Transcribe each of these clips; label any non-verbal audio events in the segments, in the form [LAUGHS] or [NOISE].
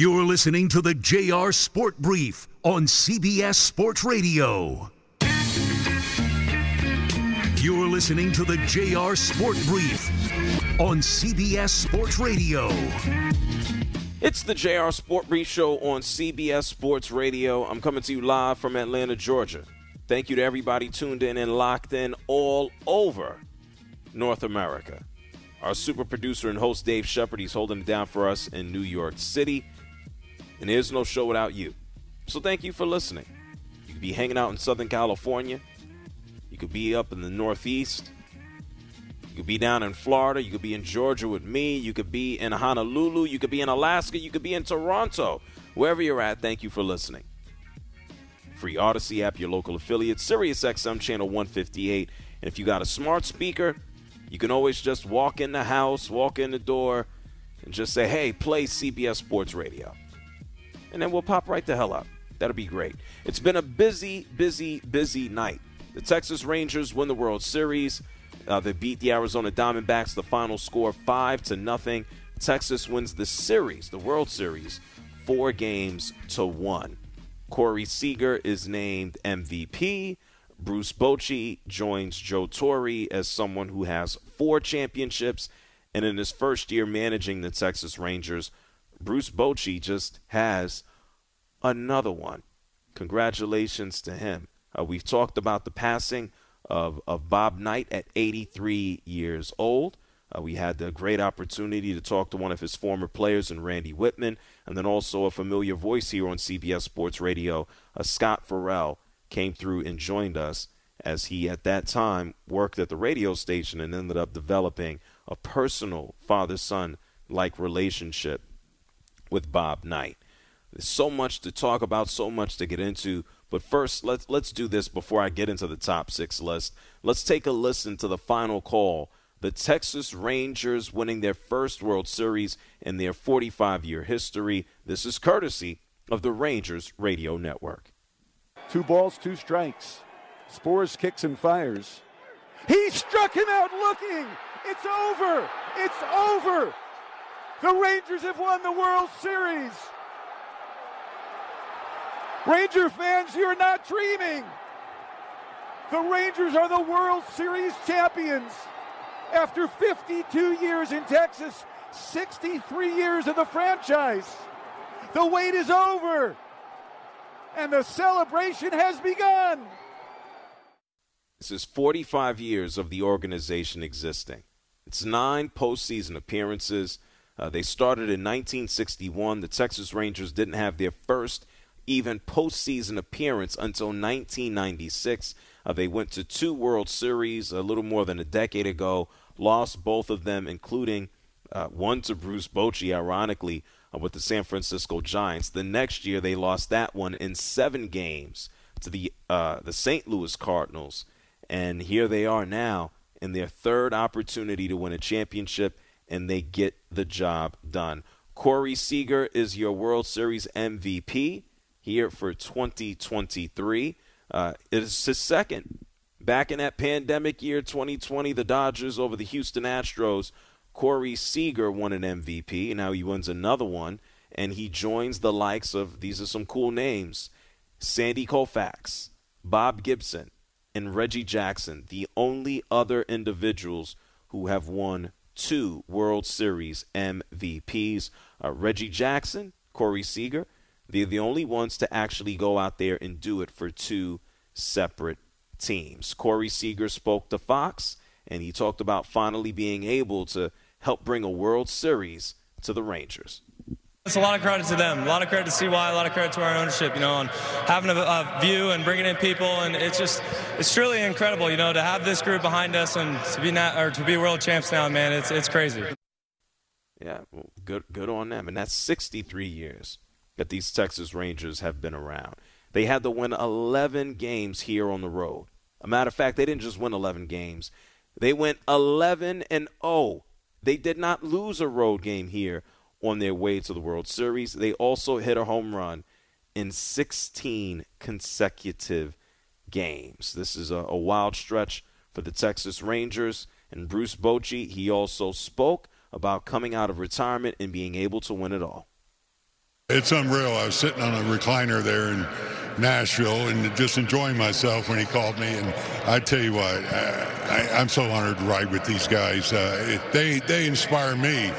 You're listening to the JR Sport Brief on CBS Sports Radio. You're listening to the JR Sport Brief on CBS Sports Radio. It's the JR Sport Brief Show on CBS Sports Radio. I'm coming to you live from Atlanta, Georgia. Thank you to everybody tuned in and locked in all over North America. Our super producer and host, Dave Shepard, he's holding it down for us in New York City. And there's no show without you. So thank you for listening. You could be hanging out in Southern California. You could be up in the Northeast. You could be down in Florida. You could be in Georgia with me. You could be in Honolulu. You could be in Alaska. You could be in Toronto. Wherever you're at, thank you for listening. Free Audacy app, your local affiliate, Sirius XM channel 158. And if you got a smart speaker, you can always just walk in the house, walk in the door, and just say, hey, play CBS Sports Radio and then we'll pop right the hell up. That'll be great. It's been a busy, busy, busy night. The Texas Rangers win the World Series. Uh, they beat the Arizona Diamondbacks. The final score five to nothing. Texas wins the series, the World Series, four games to one. Corey Seager is named MVP. Bruce Bochy joins Joe Torre as someone who has four championships, and in his first year managing the Texas Rangers, Bruce Bochy just has another one. Congratulations to him. Uh, we've talked about the passing of, of Bob Knight at 83 years old. Uh, we had the great opportunity to talk to one of his former players in Randy Wittman, and then also a familiar voice here on CBS Sports Radio, uh, Scott Farrell, came through and joined us as he at that time worked at the radio station and ended up developing a personal father son like relationship with Bob Knight. There's so much to talk about, so much to get into. But first, let's let's do this before I get into the top six list. Let's take a listen to the final call. The Texas Rangers winning their first World Series in their 45 year history. This is courtesy of the Rangers Radio Network. Two balls, two strikes. Sborz kicks and fires. He struck him out looking. It's over. It's over. The Rangers have won the World Series. Ranger fans, you're not dreaming. The Rangers are the World Series champions. After 52 years in Texas, 63 years of the franchise. The wait is over. And the celebration has begun. This is 45 years of the organization existing. It's nine postseason appearances, uh, they started in 1961. The Texas Rangers didn't have their first even postseason appearance until 1996. Uh, they went to two World Series a little more than a decade ago, lost both of them, including uh, one to Bruce Bochy, ironically, uh, with the San Francisco Giants. The next year, they lost that one in seven games to the uh, the St. Louis Cardinals, and here they are now in their third opportunity to win a championship and they get the job done. Corey Seager is your World Series MVP here for 2023. Uh, it is his second. Back in that pandemic year, 2020, the Dodgers over the Houston Astros, Corey Seager won an MVP. Now he wins another one, and he joins the likes of these are some cool names Sandy Koufax, Bob Gibson, and Reggie Jackson, the only other individuals who have won two World Series MVPs. Uh, Reggie Jackson, Corey Seager, they're the only ones to actually go out there and do it for two separate teams. Corey Seager spoke to Fox, and he talked about finally being able to help bring a World Series to the Rangers. It's a lot of credit to them, a lot of credit to CY, a lot of credit to our ownership, you know, on having a, a, view and bringing in people, and it's just, it's truly incredible, you know, to have this group behind us and to be not, or to be world champs now, man, it's it's crazy. Yeah, well, good good on them, and that's 63 years that these Texas Rangers have been around. They had to win 11 games here on the road. A matter of fact, they didn't just win 11 games; they went 11 and 0. They did not lose a road game here on their way to the World Series. They also hit a home run in 16 consecutive games. This is a, a wild stretch for the Texas Rangers. And Bruce Bochy, he also spoke about coming out of retirement and being able to win it all. it's unreal. I was sitting on a recliner there in Nashville and just enjoying myself when he called me. And I tell you what, I, am so honored to ride with these guys. Uh, it, they they inspire me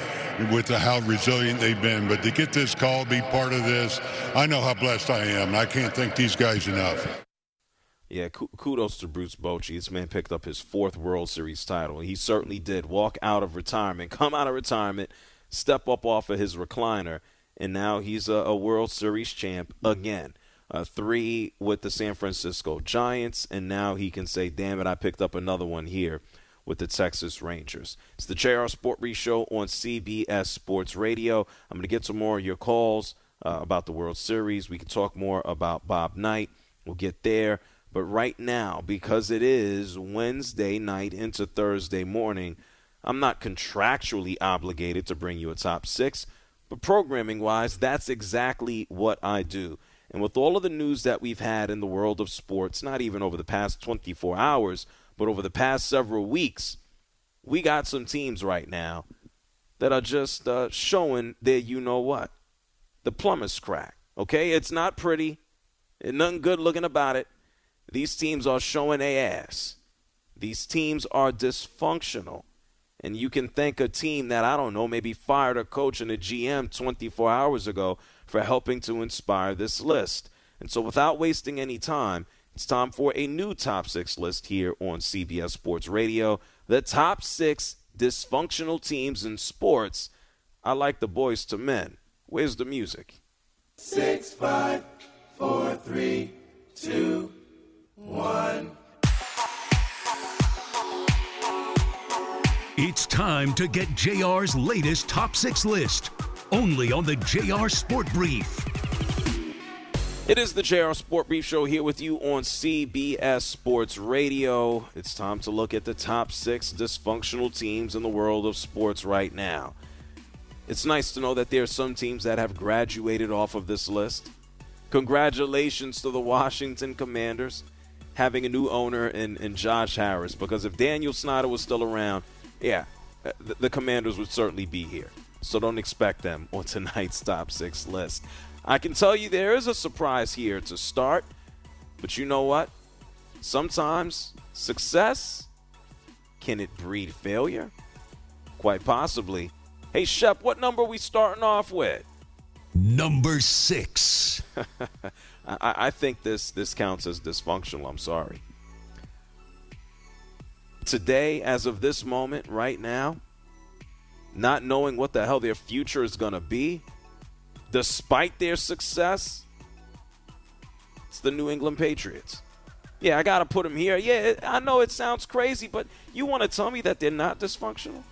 with the, how resilient they've been. But to get this call, be part of this, I know how blessed I am. I can't thank these guys enough. Yeah, kudos to Bruce Bochy. This man picked up his fourth World Series title. He certainly did walk out of retirement, come out of retirement, step up off of his recliner, and now he's a, a World Series champ again. Uh, three with the San Francisco Giants, and now he can say, damn it, I picked up another one here with the Texas Rangers. It's the JR Sport Brief Show on CBS Sports Radio. I'm going to get some more of your calls uh, about the World Series. We can talk more about Bob Knight. We'll get there. But right now, because it is Wednesday night into Thursday morning, I'm not contractually obligated to bring you a top six, but programming wise, that's exactly what I do. And with all of the news that we've had in the world of sports, not even over the past 24 hours, but over the past several weeks, we got some teams right now that are just uh, showing their you know what. The plumber's crack. Okay? It's not pretty, and nothing good looking about it. These teams are showing a ass. These teams are dysfunctional. And you can thank a team that, I don't know, maybe fired a coach and a GM 24 hours ago for helping to inspire this list. And so, without wasting any time, it's time for a new top six list here on CBS Sports Radio. The top six dysfunctional teams in sports. I like the Boyz II Men. Where's the music? Six, five, four, three, two one. It's time to get JR's latest top six list, only on the JR Sport Brief. It is the JR Sport Brief Show here with you on CBS Sports Radio. It's time to look at the top six dysfunctional teams in the world of sports right now. It's nice to know that there are some teams that have graduated off of this list. Congratulations to the Washington Commanders having a new owner in, in Josh Harris because if Daniel Snyder was still around, yeah, the, the Commanders would certainly be here. So don't expect them on tonight's top six list. I can tell you there is a surprise here to start, but you know what? Sometimes success can it breed failure? Quite possibly. Hey Shep, what number are we starting off with? Number six. [LAUGHS] I, I think this this counts as dysfunctional. I'm sorry. Today, as of this moment, right now, not knowing what the hell their future is going to be, despite their success, it's the New England Patriots. Yeah, I got to put them here. Yeah, I know it sounds crazy, but you want to tell me that they're not dysfunctional?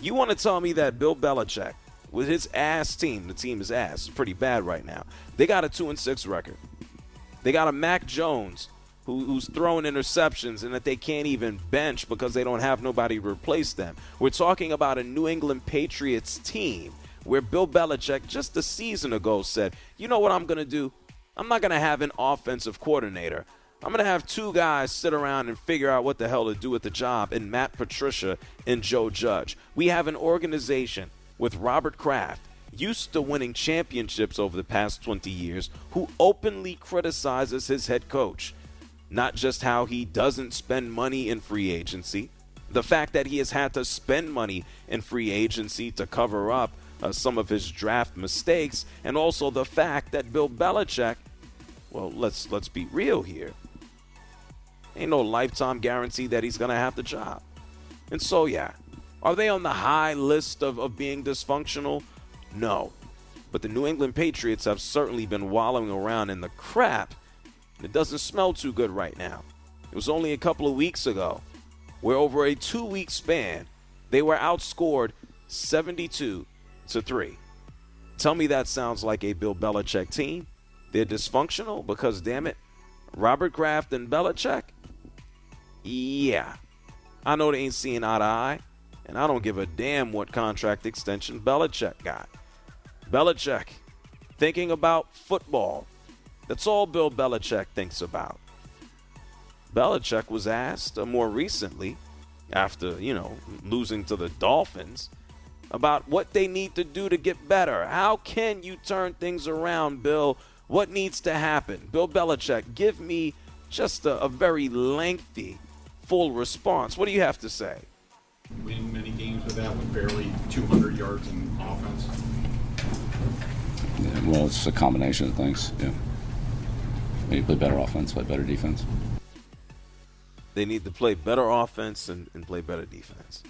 You want to tell me that Bill Belichick with his ass team. The team is ass. is pretty bad right now. They got a two and six record. They got a Mac Jones who, who's throwing interceptions and that they can't even bench because they don't have nobody to replace them. We're talking about a New England Patriots team where Bill Belichick just a season ago said, "You know what I'm going to do? I'm not going to have an offensive coordinator. I'm going to have two guys sit around and figure out what the hell to do with the job in Matt Patricia and Joe Judge. We have an organization with Robert Kraft, used to winning championships over the past 20 years, who openly criticizes his head coach. Not just how he doesn't spend money in free agency, the fact that he has had to spend money in free agency to cover up uh, some of his draft mistakes, and also the fact that Bill Belichick, well, let's let's be real here. Ain't no lifetime guarantee that he's gonna have the job. And so yeah, are they on the high list of, of being dysfunctional? No. But the New England Patriots have certainly been wallowing around in the crap. It doesn't smell too good right now. It was only a couple of weeks ago where over a two week span, they were outscored 72 to 3. Tell me that sounds like a Bill Belichick team. They're dysfunctional because, damn it, Robert Kraft and Belichick? Yeah. I know they ain't seeing eye to eye, and I don't give a damn what contract extension Belichick got. Belichick thinking about football. That's all Bill Belichick thinks about. Belichick was asked uh, more recently, after, you know, losing to the Dolphins, about what they need to do to get better. How can you turn things around, Bill? What needs to happen? Bill Belichick, give me just a, a very lengthy, full response. What do you have to say? Win many games with that with barely 200 yards in offense. Yeah, well, it's a combination of things. Yeah. Maybe play better offense, play better defense. They need to play better offense and, and play better defense.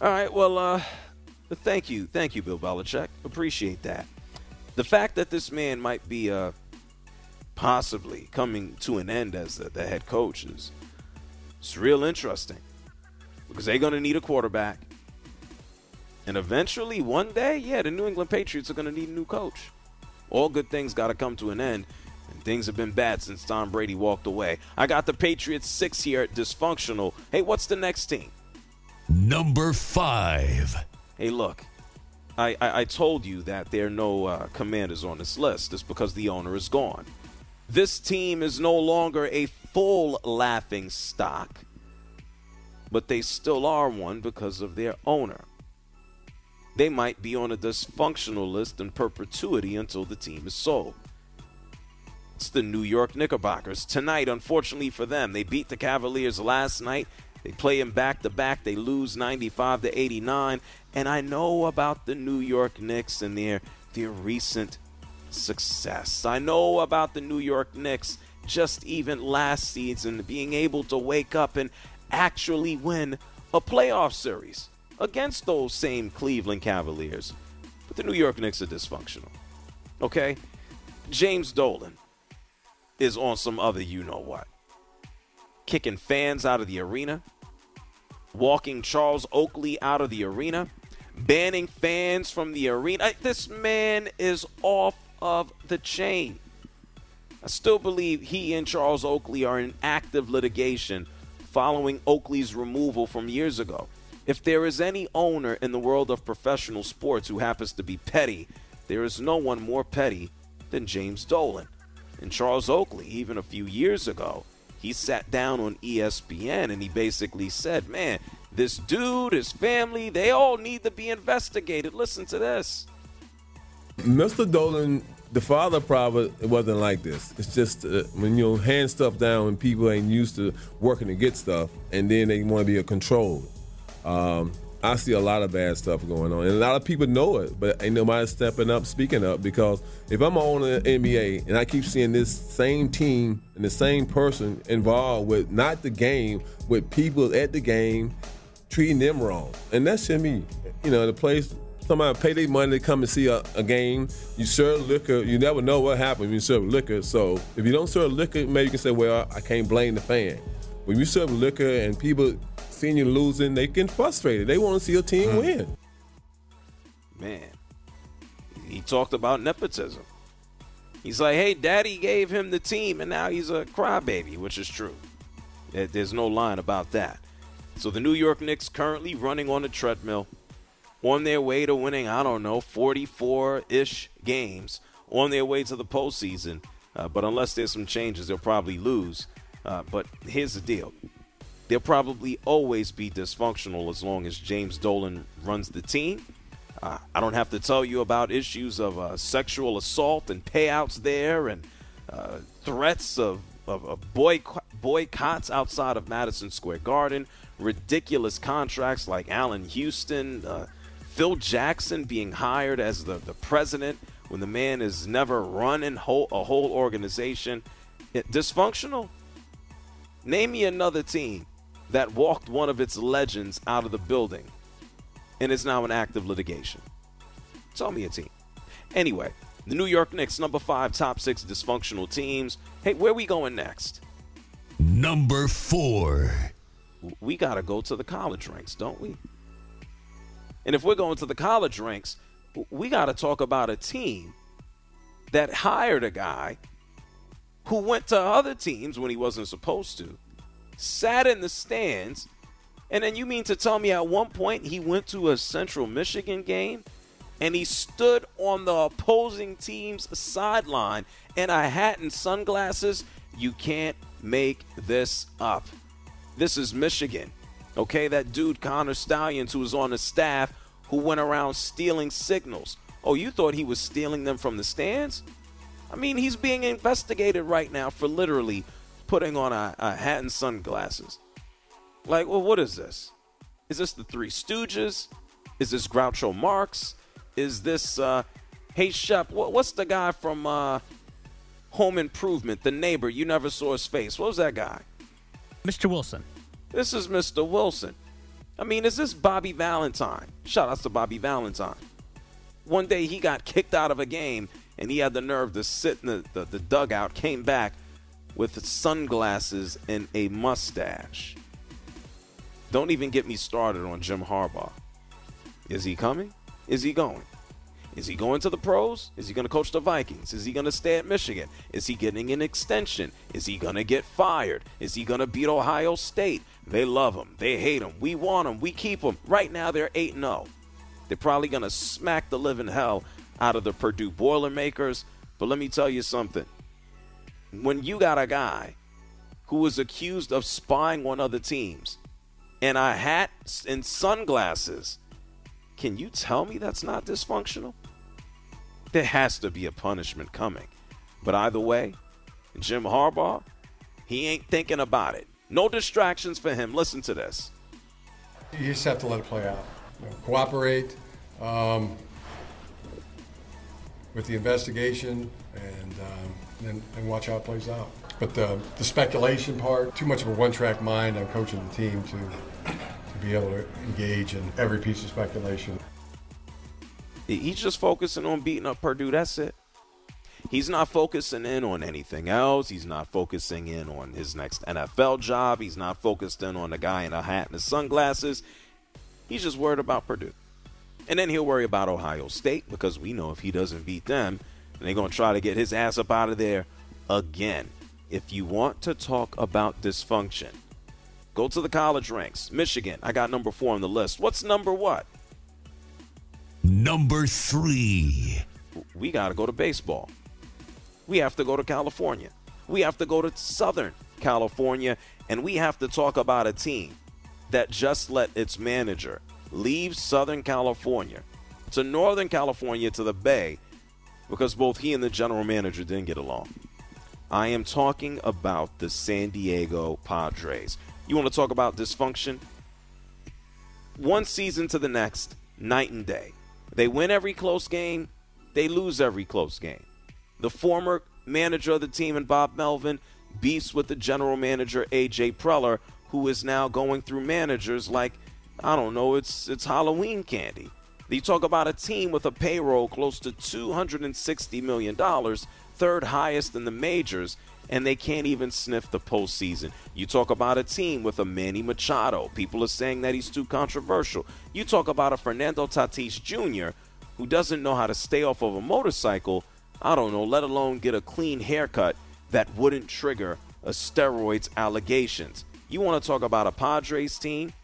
All right, well, uh, thank you. Thank you, Bill Belichick. Appreciate that. The fact that this man might be uh, possibly coming to an end as the, the head coach is it's real interesting because they're going to need a quarterback. And eventually, one day, yeah, the New England Patriots are going to need a new coach. All good things got to come to an end. And things have been bad since Tom Brady walked away. I got the Patriots six here at dysfunctional. Hey, what's the next team? Number five. Hey, look, I, I, I told you that there are no uh, commanders on this list. It's because the owner is gone. This team is no longer a full laughing stock, but they still are one because of their owner. They might be on a dysfunctional list in perpetuity until the team is sold. It's the New York Knickerbockers. Tonight, unfortunately for them, they beat the Cavaliers last night. They play them back to back. They lose 95 to 89. And I know about the New York Knicks and their their recent success. I know about the New York Knicks just even last season being able to wake up and actually win a playoff series against those same Cleveland Cavaliers. But the New York Knicks are dysfunctional. Okay? James Dolan is on some other you know what. Kicking fans out of the arena, walking Charles Oakley out of the arena, banning fans from the arena. This man is off of the chain. I still believe he and Charles Oakley are in active litigation following Oakley's removal from years ago. If there is any owner in the world of professional sports who happens to be petty, there is no one more petty than James Dolan. And Charles Oakley, even a few years ago, he sat down on ESPN and he basically said, Man, this dude, his family, they all need to be investigated. Listen to this. Mr. Dolan, the father probably it wasn't like this. It's just uh, when you hand stuff down when people ain't used to working to get stuff, and then they want to be a control. Um, I see a lot of bad stuff going on, and a lot of people know it, but ain't nobody stepping up, speaking up. Because if I'm on the NBA and I keep seeing this same team and the same person involved with not the game, with people at the game treating them wrong, and that's to me, you know, the place somebody pay their money to come and see a, a, game. You serve liquor. You never know what happens when you serve liquor. So if you don't serve liquor, maybe you can say, well, I can't blame the fan. When you serve liquor and people seeing you losing, they get frustrated. They want to see your team mm. win. Man, he talked about nepotism. He's like, hey, daddy gave him the team, and now he's a crybaby, which is true. There's no line about that. So the New York Knicks currently running on the treadmill on their way to winning, I don't know, 44 ish games on their way to the postseason. Uh, but unless there's some changes, they'll probably lose. Uh, but here's the deal they'll probably always be dysfunctional as long as James Dolan runs the team. Uh, I don't have to tell you about issues of uh, sexual assault and payouts there and uh, threats of, of, of boycotts outside of Madison Square Garden, ridiculous contracts like Allan Houston uh, Phil Jackson being hired as the, the president when the man is never run in whole, a whole organization. It, dysfunctional? Name me another team that walked one of its legends out of the building and is now in active litigation. Tell me a team. Anyway, the New York Knicks, number five, top six dysfunctional teams. Hey, where we going next? Number four. We got to go to the college ranks, don't we? And if we're going to the college ranks, we got to talk about a team that hired a guy who went to other teams when he wasn't supposed to, sat in the stands, and then you mean to tell me at one point he went to a Central Michigan game and he stood on the opposing team's sideline in a hat and sunglasses? You can't make this up. This is Michigan. Okay, that dude Connor Stalions who was on the staff, who went around stealing signals. Oh, you thought he was stealing them from the stands? I mean, he's being investigated right now for literally putting on a, a hat and sunglasses. Like, well, what is this? Is this the Three Stooges? Is this Groucho Marx? Is this, uh, hey, Shep, what, what's the guy from uh, Home Improvement, the neighbor? You never saw his face. What was that guy? Mr. Wilson. This is Mr. Wilson. I mean, is this Bobby Valentine? Shout out to Bobby Valentine. One day he got kicked out of a game and he had the nerve to sit in the, the, the dugout, came back with sunglasses and a mustache. Don't even get me started on Jim Harbaugh. Is he coming? Is he going? Is he going to the pros? Is he going to coach the Vikings? Is he going to stay at Michigan? Is he getting an extension? Is he going to get fired? Is he going to beat Ohio State? They love him. They hate him. We want him. We keep him. Right now, they're 8 0. They're probably going to smack the living hell out of the Purdue Boilermakers. But let me tell you something. When you got a guy who was accused of spying on other teams and a hat and sunglasses, can you tell me that's not dysfunctional? There has to be a punishment coming. But either way, Jim Harbaugh, he ain't thinking about it. No distractions for him. Listen to this. You just have to let it play out. You know, cooperate um, with the investigation and, um, and, and watch how it plays out. But the, the speculation part, too much of a one-track mind on coaching the team to to be able to engage in every piece of speculation. He's just focusing on beating up Purdue. That's it. He's not focusing in on anything else. He's not focusing in on his next NFL job. He's not focused in on the guy in a hat and the sunglasses. He's just worried about Purdue. And then he'll worry about Ohio State because we know if he doesn't beat them, they're going to try to get his ass up out of there again. If you want to talk about dysfunction, go to the college ranks. Michigan, I got number four on the list. What's number what? Number three. We got to go to baseball. We have to go to California. We have to go to Southern California. And we have to talk about a team that just let its manager leave Southern California to Northern California to the Bay because both he and the general manager didn't get along. I am talking about the San Diego Padres. You want to talk about dysfunction? One season to the next, night and day. They win every close game, they lose every close game. The former manager of the team and Bob Melvin beefs with the general manager AJ Preller, who is now going through managers like I don't know, it's it's Halloween candy. You talk about a team with a payroll close to $260 million, third highest in the majors, and they can't even sniff the postseason. You talk about a team with a Manny Machado. People are saying that he's too controversial. You talk about a Fernando Tatis Jr., who doesn't know how to stay off of a motorcycle, I don't know, let alone get a clean haircut that wouldn't trigger a steroids allegations. You want to talk about a Padres team?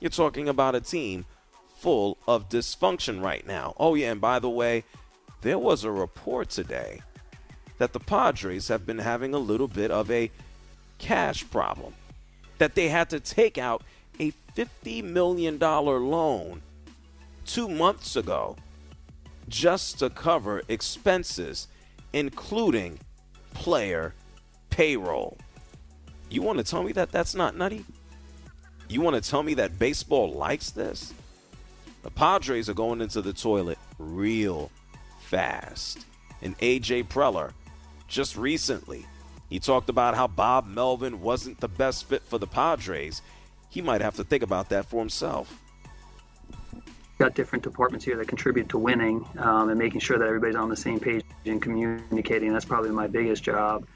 You're talking about a team full of dysfunction right now. Oh, yeah, and by the way, there was a report today that the Padres have been having a little bit of a cash problem, that they had to take out a $50 million loan two months ago just to cover expenses, including player payroll. You want to tell me that that's not nutty? You want to tell me that baseball likes this? The Padres are going into the toilet real fast. And AJ Preller, just recently, he talked about how Bob Melvin wasn't the best fit for the Padres. He might have to think about that for himself. Got different departments here that contribute to winning um, and making sure that everybody's on the same page and communicating. That's probably my biggest job.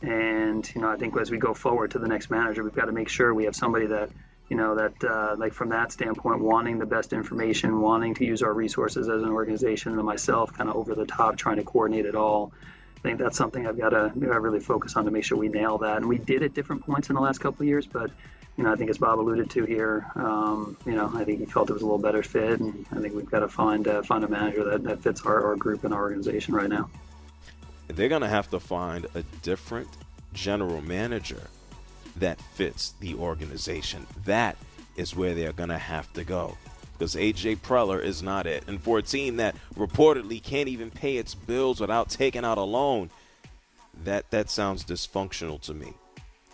And you know, I think as we go forward to the next manager, we've got to make sure we have somebody that you know that uh, like from that standpoint wanting the best information wanting to use our resources as an organization and myself kind of over the top trying to coordinate it all. I think that's something i've got to really focus on to make sure we nail that. And we did at different points in the last couple of years but you know i think as bob alluded to here um, you know i think he felt it was a little better fit and i think we've got to find uh, find a manager that, that fits our, our group and our organization right now. They're going to have to find a different general manager that fits the organization. That is where they're going to have to go. because A.J. Preller is not it. And for a team that reportedly can't even pay its bills without taking out a loan, that, that sounds dysfunctional to me.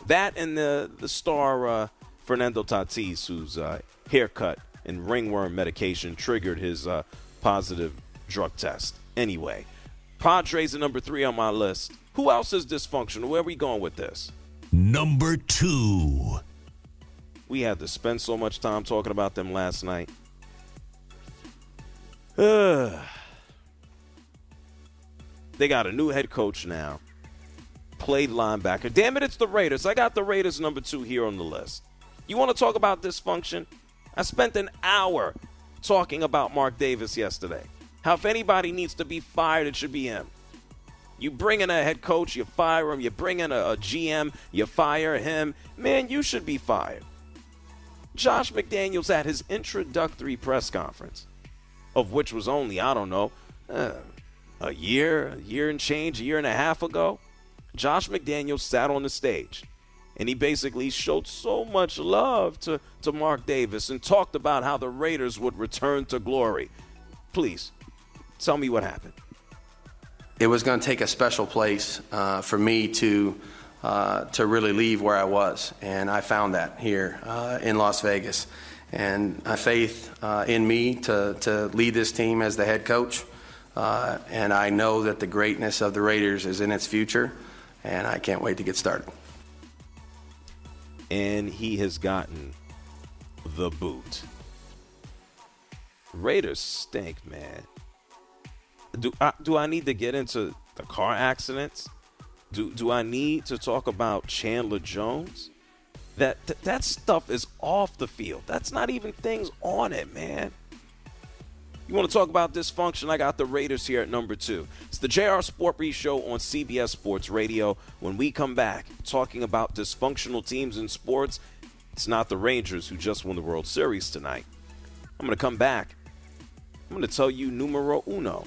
That and the, the star uh, Fernando Tatis, whose uh, haircut and ringworm medication triggered his uh, positive drug test. Anyway, Padres are number three on my list. Who else is dysfunctional? Where are we going with this? Number two. We had to spend so much time talking about them last night. [SIGHS] they got a new head coach now. Played linebacker. Damn it, it's the Raiders. I got the Raiders number two here on the list. You want to talk about dysfunction? I spent an hour talking about Mark Davis yesterday. How if anybody needs to be fired, it should be him. You bring in a head coach, you fire him. You bring in a, a GM, you fire him. Man, you should be fired. Josh McDaniels at his introductory press conference, of which was only, I don't know, uh, a year, a year and change, a year and a half ago, Josh McDaniels sat on the stage and he basically showed so much love to, to Mark Davis and talked about how the Raiders would return to glory. Please, tell me what happened. It was going to take a special place uh, for me to uh, to really leave where I was, and I found that here uh, in Las Vegas. And I faith uh, in me to to lead this team as the head coach, uh, and I know that the greatness of the Raiders is in its future, and I can't wait to get started and he has gotten the boot. Raiders stink, man. Do I, do I need to get into the car accidents? Do do I need to talk about Chandler Jones? That that stuff is off the field. That's not even things on it, man. You want to talk about dysfunction? I got the Raiders here at number two. It's the JR Sport Brief Show on CBS Sports Radio. When we come back, talking about dysfunctional teams in sports, it's not the Rangers who just won the World Series tonight. I'm going to come back. I'm going to tell you numero uno.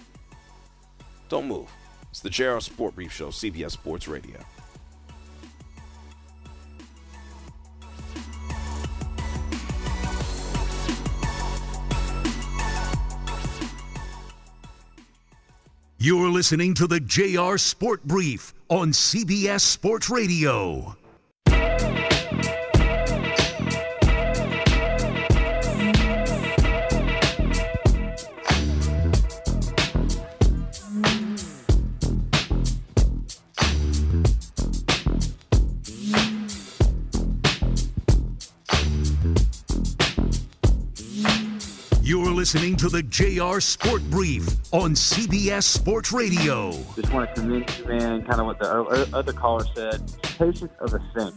Don't move. It's the JR Sport Brief Show, CBS Sports Radio. You're listening to the JR Sport Brief on CBS Sports Radio. Listening to the JR Sport Brief on CBS Sports Radio. Just want to commend you, man, kind of what the other caller said. Patience of a saint.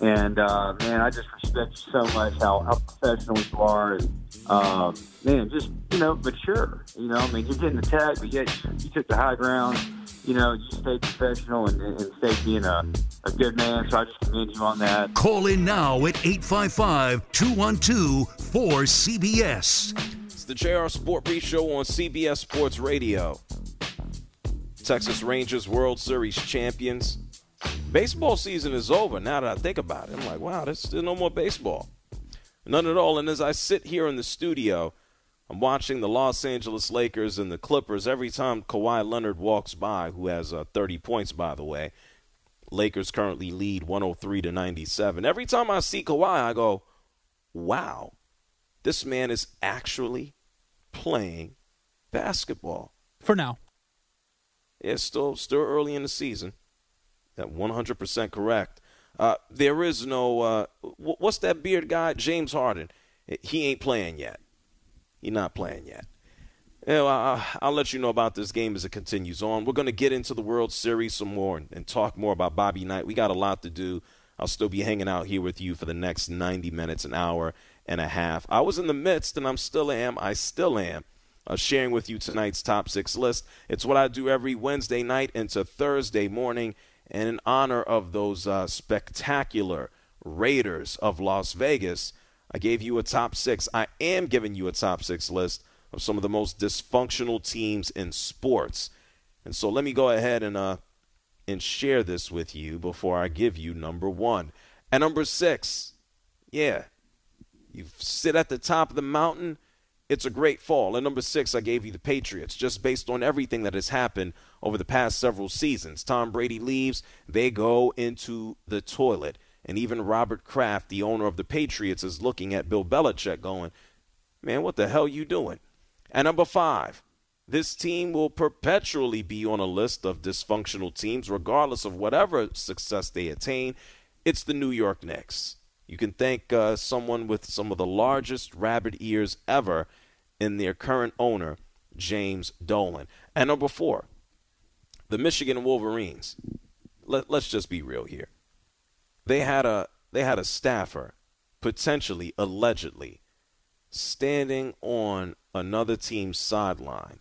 And, uh, man, I just respect you so much, how, how professional you are. And, um, man, just, you know, mature. You know, I mean, you're getting attacked, but yet you, you took the high ground. You know, you stayed professional and, and stayed being a, a good man. So I just commend you on that. Call in now at 855 212 4CBS the JR Sport Brief Show on CBS Sports Radio. Texas Rangers World Series champions. Baseball season is over now that I think about it. I'm like, wow, there's no more baseball. None at all. And as I sit here in the studio, I'm watching the Los Angeles Lakers and the Clippers. Every time Kawhi Leonard walks by, who has uh, 30 points, by the way, Lakers currently lead 103 to 97. Every time I see Kawhi, I go, wow, this man is actually playing basketball. For now. It's still still early in the season. That 100% correct. Uh, there is no uh, what's that beard guy? James Harden. He ain't playing yet. He's not playing yet. You know, I, will let you know about this game as it continues on. We're going to get into the World Series some more and, and talk more about Bobby Knight. We got a lot to do. I'll still be hanging out here with you for the next 90 minutes, an hour, and a half. I was in the midst, and I'm still am. I still am. Uh, sharing with you tonight's top six list. It's what I do every Wednesday night into Thursday morning, and in honor of those uh, spectacular Raiders of Las Vegas, I gave you a top six. I am giving you a top six list of some of the most dysfunctional teams in sports. And so let me go ahead and uh, and share this with you before I give you number one. And number six, yeah, you sit at the top of the mountain it's a great fall. And number six, I gave you the Patriots, just based on everything that has happened over the past several seasons. Tom Brady leaves, they go into the toilet. And even Robert Kraft, the owner of the Patriots, is looking at Bill Belichick going, man, what the hell are you doing? And number five, this team will perpetually be on a list of dysfunctional teams, regardless of whatever success they attain. It's the New York Knicks. You can thank uh, someone with some of the largest rabbit ears ever in their current owner, James Dolan. And number four, the Michigan Wolverines. Let, let's just be real here. They had a they had a staffer, potentially, allegedly, standing on another team's sideline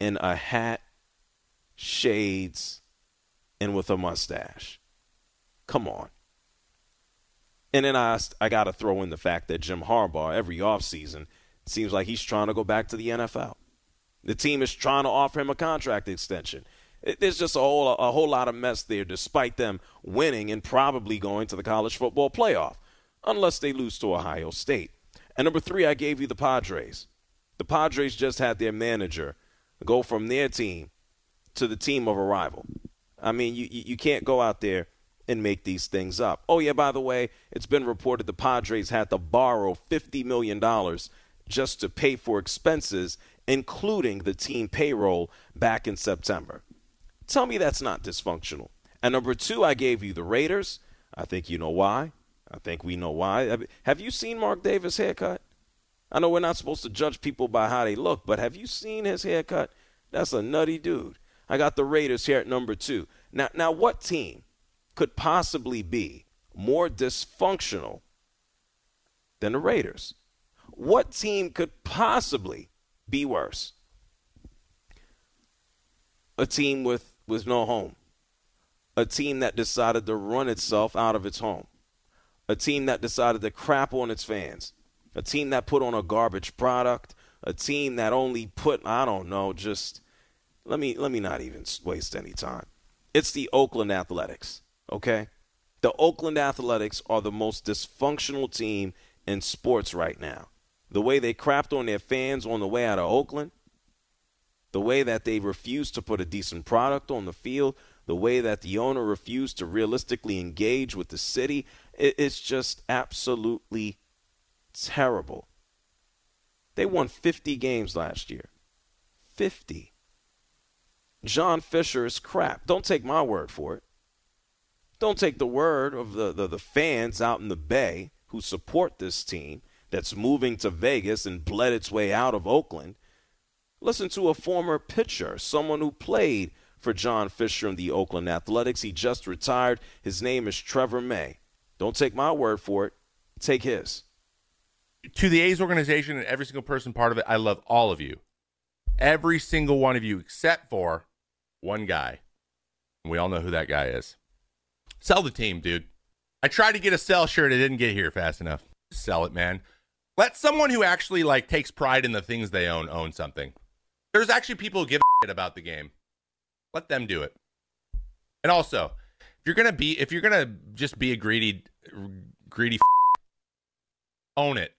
in a hat, shades, and with a mustache. Come on. And then I, I got to throw in the fact that Jim Harbaugh, every offseason, seems like he's trying to go back to the NFL. The team is trying to offer him a contract extension. There's just a whole, a whole lot of mess there, despite them winning and probably going to the college football playoff, unless they lose to Ohio State. And number three, I gave you the Padres. The Padres just had their manager go from their team to the team of a rival. I mean, you, you can't go out there and make these things up. Oh, yeah, by the way, it's been reported the Padres had to borrow $50 million just to pay for expenses, including the team payroll back in September. Tell me that's not dysfunctional. And number two, I gave you the Raiders. I think you know why. I think we know why. Have you seen Mark Davis' haircut? I know we're not supposed to judge people by how they look, but have you seen his haircut? That's a nutty dude. I got the Raiders here at number two. Now, now, what team could possibly be more dysfunctional than the Raiders? What team could possibly be worse? A team with, with no home. A team that decided to run itself out of its home. A team that decided to crap on its fans. A team that put on a garbage product. A team that only put, I don't know, just let me let me not even waste any time. It's the Oakland Athletics. Okay? The Oakland Athletics are the most dysfunctional team in sports right now. The way they crapped on their fans on the way out of Oakland, the way that they refused to put a decent product on the field, the way that the owner refused to realistically engage with the city, it's just absolutely terrible. They won 50 games last year. 50. John Fisher is crap. Don't take my word for it. Don't take the word of the, the, the fans out in the Bay who support this team that's moving to Vegas and bled its way out of Oakland. Listen to a former pitcher, someone who played for John Fisher in the Oakland Athletics. He just retired. His name is Trevor May. Don't take my word for it, take his. To the A's organization and every single person part of it, I love all of you. Every single one of you, except for one guy. We all know who that guy is. Sell the team, dude. I tried to get a sell shirt. It didn't get here fast enough. Sell it, man. Let someone who actually like takes pride in the things they own own something. There's actually people who give a shit about the game. Let them do it. And also, if you're gonna be, if you're gonna just be a greedy, greedy, own it.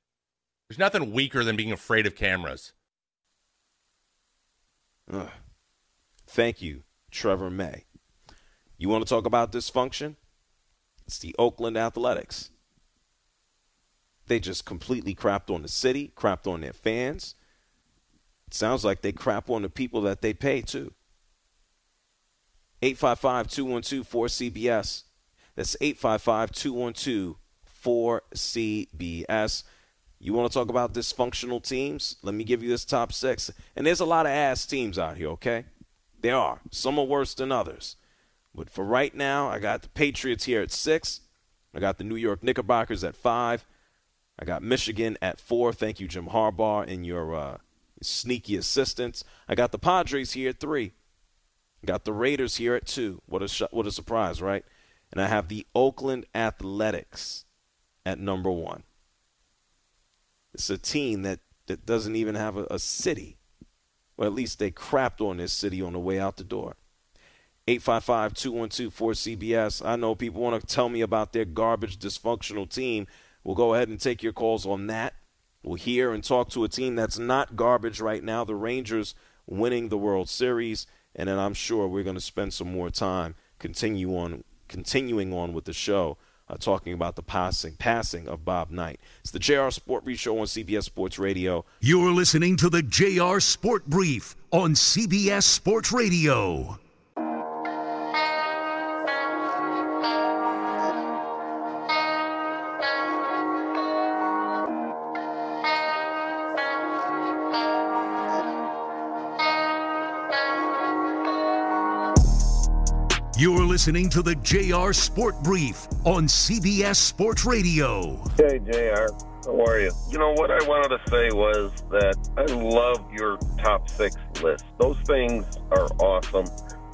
There's nothing weaker than being afraid of cameras. Ugh. Thank you, Trevor May. You want to talk about dysfunction? It's the Oakland Athletics. They just completely crapped on the city, crapped on their fans. It sounds like they crap on the people that they pay too. 855 212 4CBS. That's 855 212 4CBS. You want to talk about dysfunctional teams? Let me give you this top six. And there's a lot of ass teams out here, okay? There are. Some are worse than others. But for right now, I got the Patriots here at six. I got the New York Knickerbockers at five. I got Michigan at four. Thank you, Jim Harbaugh, and your uh, sneaky assistants. I got the Padres here at three. I got the Raiders here at two. What a sh- what a surprise, right? And I have the Oakland Athletics at number one. It's a team that, that doesn't even have a, a city. or at least they crapped on this city on the way out the door. 855 212 4CBS. I know people want to tell me about their garbage, dysfunctional team. We'll go ahead and take your calls on that. We'll hear and talk to a team that's not garbage right now, the Rangers winning the World Series, and then I'm sure we're going to spend some more time continue on continuing on with the show uh, talking about the passing passing of Bob Knight. It's the JR Sport Brief Show on CBS Sports Radio. You're listening to the JR Sport Brief on CBS Sports Radio. Listening to the JR Sport Brief on CBS Sports Radio. Hey, JR. How are you? You know, what I wanted to say was that I love your top six list. Those things are awesome.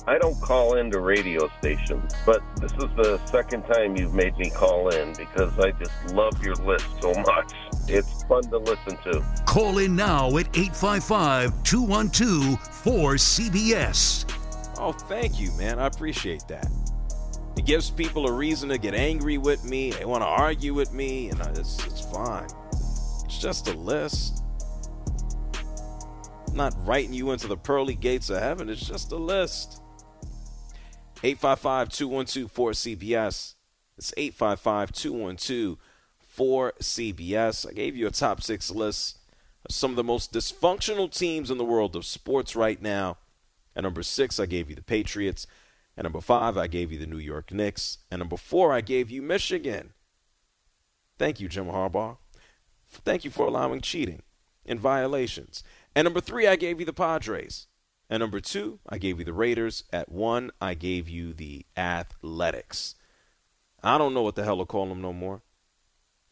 I don't call into radio stations, but this is the second time you've made me call in because I just love your list so much. It's fun to listen to. Call in now at 855 212 4CBS. Oh, thank you, man. I appreciate that. It gives people a reason to get angry with me. They want to argue with me, and uh, it's, it's fine. It's just a list. I'm not writing you into the pearly gates of heaven. It's just a list. 855 212 4CBS. It's 855 212 4CBS. I gave you a top six list of some of the most dysfunctional teams in the world of sports right now. At number six, I gave you the Patriots. At number five, I gave you the New York Knicks. At number four, I gave you Michigan. Thank you, Jim Harbaugh. Thank you for allowing cheating and violations. At number three, I gave you the Padres. At number two, I gave you the Raiders. At one, I gave you the Athletics. I don't know what the hell to call them no more.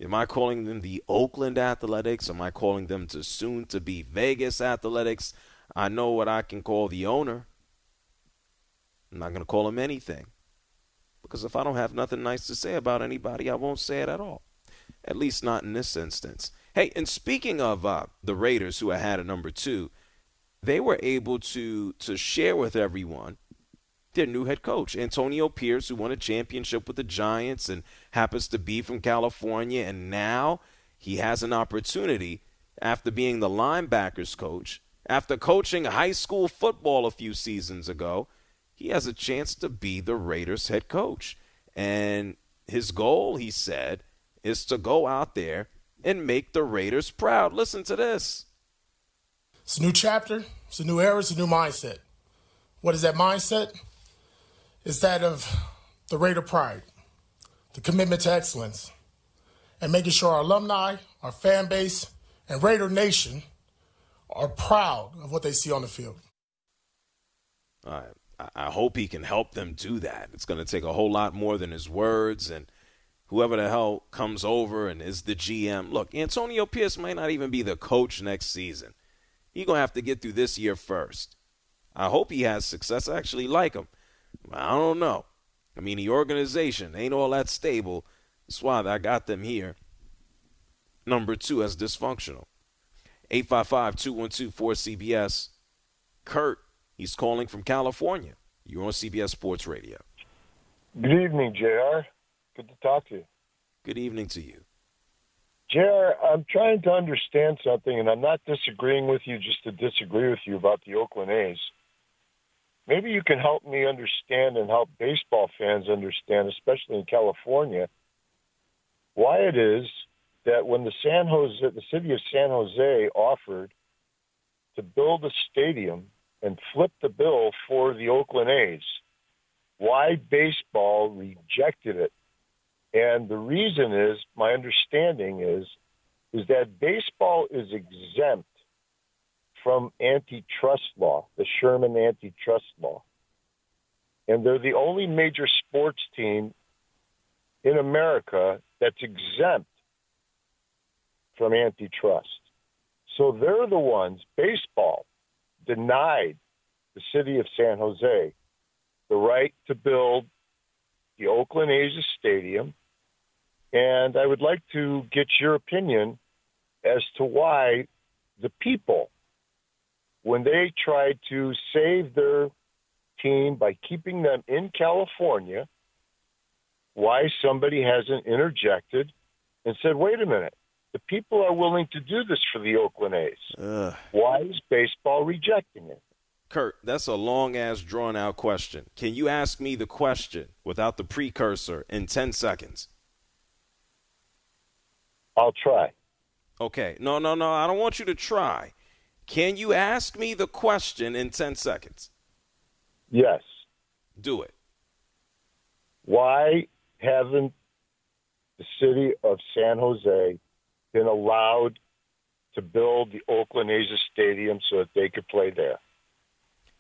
Am I calling them the Oakland Athletics? Am I calling them the soon to be Vegas Athletics? I know what I can call the owner. I'm not going to call him anything. Because if I don't have nothing nice to say about anybody, I won't say it at all. At least not in this instance. Hey, and speaking of uh, the Raiders, who I had at number two, they were able to to share with everyone their new head coach, Antonio Pierce, who won a championship with the Giants and happens to be from California, and now he has an opportunity after being the linebackers coach after coaching high school football a few seasons ago, he has a chance to be the Raiders head coach. And his goal, he said, is to go out there and make the Raiders proud. Listen to this. It's a new chapter, it's a new era, it's a new mindset. What is that mindset? It's that of the Raider pride, the commitment to excellence, and making sure our alumni, our fan base, and Raider Nation are proud of what they see on the field. I I hope he can help them do that. It's going to take a whole lot more than his words and whoever the hell comes over and is the GM. Look, Antonio Pierce might not even be the coach next season. He's going to have to get through this year first. I hope he has success. I actually like him. I don't know. I mean, the organization ain't all that stable. That's why I got them here. Number two as dysfunctional. 855 212 4CBS. Kurt, he's calling from California. You're on CBS Sports Radio. Good evening, JR. Good to talk to you. Good evening to you. JR, I'm trying to understand something, and I'm not disagreeing with you just to disagree with you about the Oakland A's. Maybe you can help me understand and help baseball fans understand, especially in California, why it is that when the San Jose, the city of San Jose offered to build a stadium and flip the bill for the Oakland A's, why baseball rejected it. And the reason is, my understanding is, is that baseball is exempt from antitrust law, the Sherman antitrust law. And they're the only major sports team in America that's exempt from antitrust. So they're the ones, baseball denied the city of San Jose the right to build the Oakland A's stadium. And I would like to get your opinion as to why the people, when they tried to save their team by keeping them in California, why somebody hasn't interjected and said, wait a minute, The people are willing to do this for the Oakland A's. Ugh. Why is baseball rejecting it? Kurt, that's a long ass drawn out question. Can you ask me the question without the precursor in 10 seconds? I'll try. Okay. No, no, no. I don't want you to try. Can you ask me the question in 10 seconds? Yes. Do it. Why haven't the city of San Jose been allowed to build the Oakland A's stadium so that they could play there?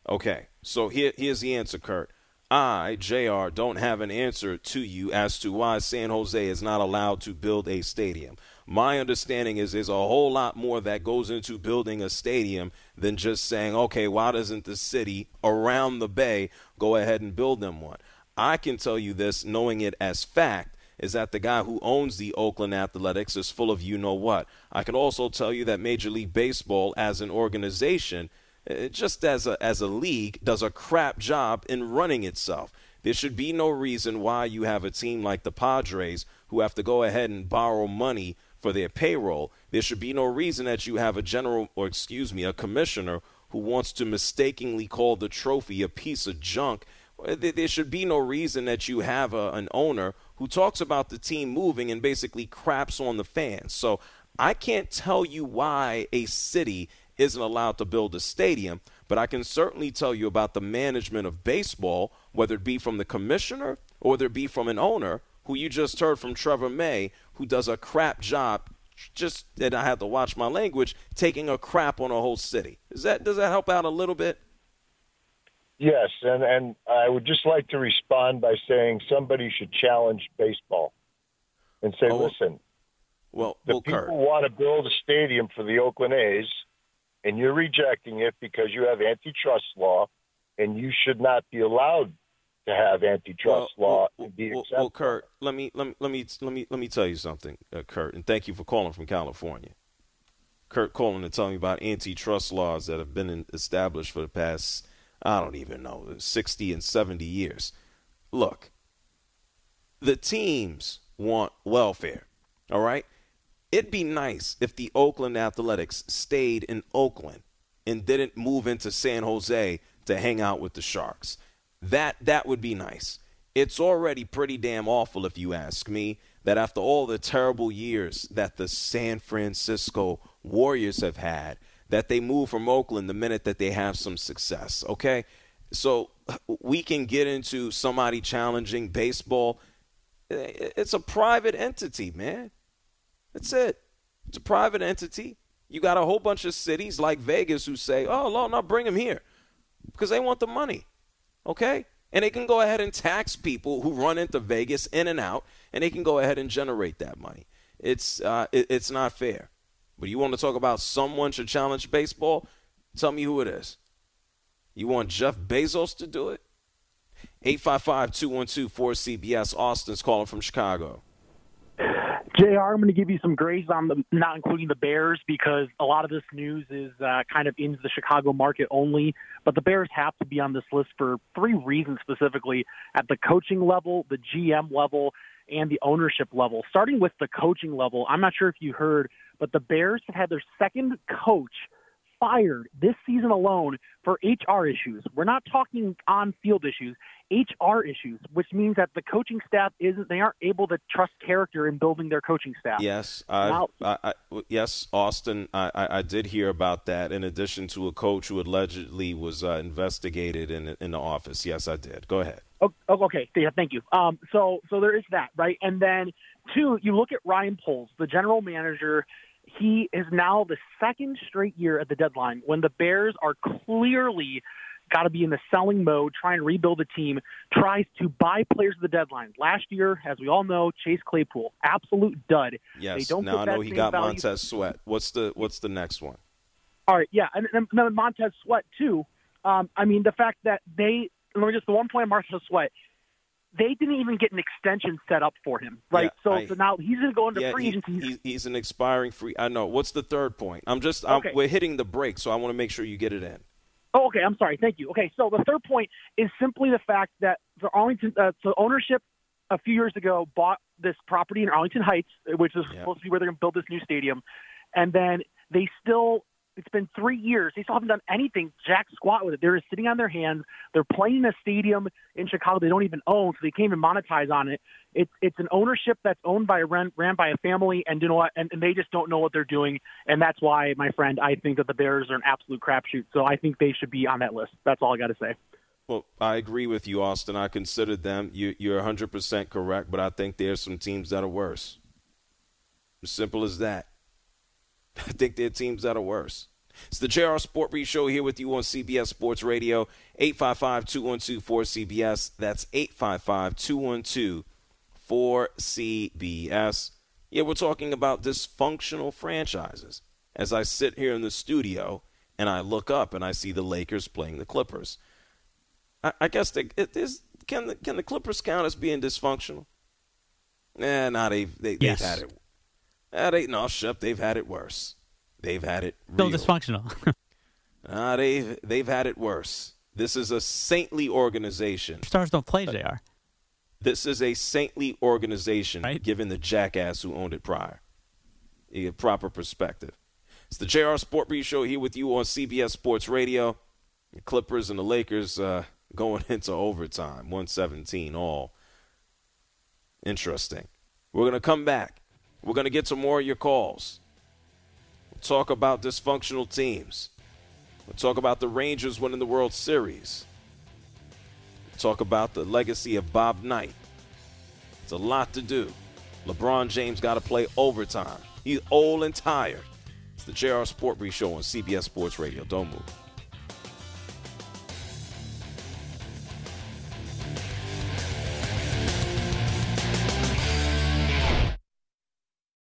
Okay, so here, here's the answer, Kurt. I, JR, don't have an answer to you as to why San Jose is not allowed to build a stadium. My understanding is there's a whole lot more that goes into building a stadium than just saying, okay, why doesn't the city around the bay go ahead and build them one? I can tell you this, knowing it as fact, is that the guy who owns the Oakland Athletics is full of you know what. I can also tell you that Major League Baseball, as an organization, uh, just as a, as a league, does a crap job in running itself. There should be no reason why you have a team like the Padres who have to go ahead and borrow money for their payroll. There should be no reason that you have a general, or excuse me, a commissioner who wants to mistakenly call the trophy a piece of junk. There should be no reason that you have a, an owner who talks about the team moving and basically craps on the fans. So I can't tell you why a city isn't allowed to build a stadium, but I can certainly tell you about the management of baseball, whether it be from the commissioner or whether it be from an owner who you just heard from Trevor May, who does a crap job. Just that I have to watch my language, taking a crap on a whole city. Does that does that help out a little bit? Yes, and, and I would just like to respond by saying somebody should challenge baseball and say, Oh, listen, Well, the well, people Kurt. want to build a stadium for the Oakland A's, and you're rejecting it because you have antitrust law, and you should not be allowed to have antitrust law and be well, accepted. well, Kurt, let me let me let me let me let me tell you something, uh, Kurt, and thank you for calling from California. Kurt calling to tell me about antitrust laws that have been established for the past I don't even know sixty and seventy years. Look, the teams want welfare. All right, it'd be nice if the Oakland Athletics stayed in Oakland and didn't move into San Jose to hang out with the Sharks. That that would be nice. It's already pretty damn awful if you ask me that after all the terrible years that the San Francisco Warriors have had that they move from Oakland the minute that they have some success, okay? So we can get into somebody challenging baseball. It's a private entity, man. That's it. It's a private entity. You got a whole bunch of cities like Vegas who say, "Oh, no, no, bring them here," because they want the money. Okay, and they can go ahead and tax people who run into Vegas in and out, and they can go ahead and generate that money. It's uh, it, it's not fair. But you want to talk about someone should challenge baseball? Tell me who it is. You want Jeff Bezos to do it? 855-212-4CBS. Austin's calling from Chicago. JR, I'm going to give you some grace on the not including the Bears because a lot of this news is uh, kind of in the Chicago market only. But the Bears have to be on this list for three reasons specifically at the coaching level, the GM level, and the ownership level. Starting with the coaching level, I'm not sure if you heard, but the Bears have had their second coach fired this season alone for HR issues. We're not talking on field issues, HR issues, which means that the coaching staff isn't they aren't able to trust character in building their coaching staff. Yes, I, Now- I, I, yes, Austin. I, I, I did hear about that. In addition to a coach who allegedly was uh, investigated in in the office. Yes, I did. Go ahead. Oh, oh, okay. Yeah, thank you. Um, so, so there is that, right? And then two, you look at Ryan Poles, the general manager. He is now the second straight year at the deadline when the Bears are clearly got to be in the selling mode, trying to rebuild the team, tries to buy players at the deadline. Last year, as we all know, Chase Claypool, absolute dud. Yes. They don't now I know he got value. Montez Sweat. What's the What's the next one? All right, yeah, and then Montez Sweat too. Um, I mean, the fact that they let me just the one point on Montez Sweat, they didn't even get an extension set up for him, right? Yeah, so, I- so now he's going to go into Yeah, free he- agency. he's, he's an expiring free. I know. What's the third point? I'm just. I'm, Okay. we're hitting the break, so I want to make sure you get it in. Oh, okay. I'm sorry. Thank you. Okay, so the third point is simply the fact that the Arlington, uh, so ownership a few years ago bought this property in Arlington Heights, which is supposed to be where they're going to build this new stadium, and then they still. It's been three years. They still haven't done anything jack squat with it. They're just sitting on their hands. They're playing in a stadium in Chicago they don't even own, so they can't even monetize on it. It's it's an ownership that's owned by a ran, ran by a family, and you know what? And, and they just don't know what they're doing, and that's why, my friend, I think that the Bears are an absolute crapshoot. So I think they should be on that list. That's all I got to say. Well, I agree with you, Austin. I considered them. You, you're 100% correct, but I think there's some teams that are worse. As simple as that. [LAUGHS] I think there are teams that are worse. It's the JR Sport Brief Show here with you on CBS Sports Radio, 855 212 4CBS. That's 855 212 4CBS. Yeah, we're talking about dysfunctional franchises. As I sit here in the studio and I look up and I see the Lakers playing the Clippers. I, I guess they, it is, can, the, can the Clippers count as being dysfunctional? Eh, nah, they've, they, Yes. they've had it. Uh, they, no, shut. They've had it worse. They've had it Still real. dysfunctional. [LAUGHS] Ah, they've they've had it worse. This is a saintly organization. Stars don't play, Jr. This is a saintly organization, given the jackass who owned it prior. You get proper perspective. It's the JR Sport Brief Show here with you on CBS Sports Radio. The Clippers and the Lakers uh, going [LAUGHS] into overtime, 117 all. Interesting. We're going to come back. We're going to get some more of your calls. Talk about dysfunctional teams. We'll talk about the Rangers winning the World Series. We'll talk about the legacy of Bob Knight. It's a lot to do. LeBron James got to play overtime. He's old and tired. It's the JR Sport Brief Show on CBS Sports Radio. Don't move.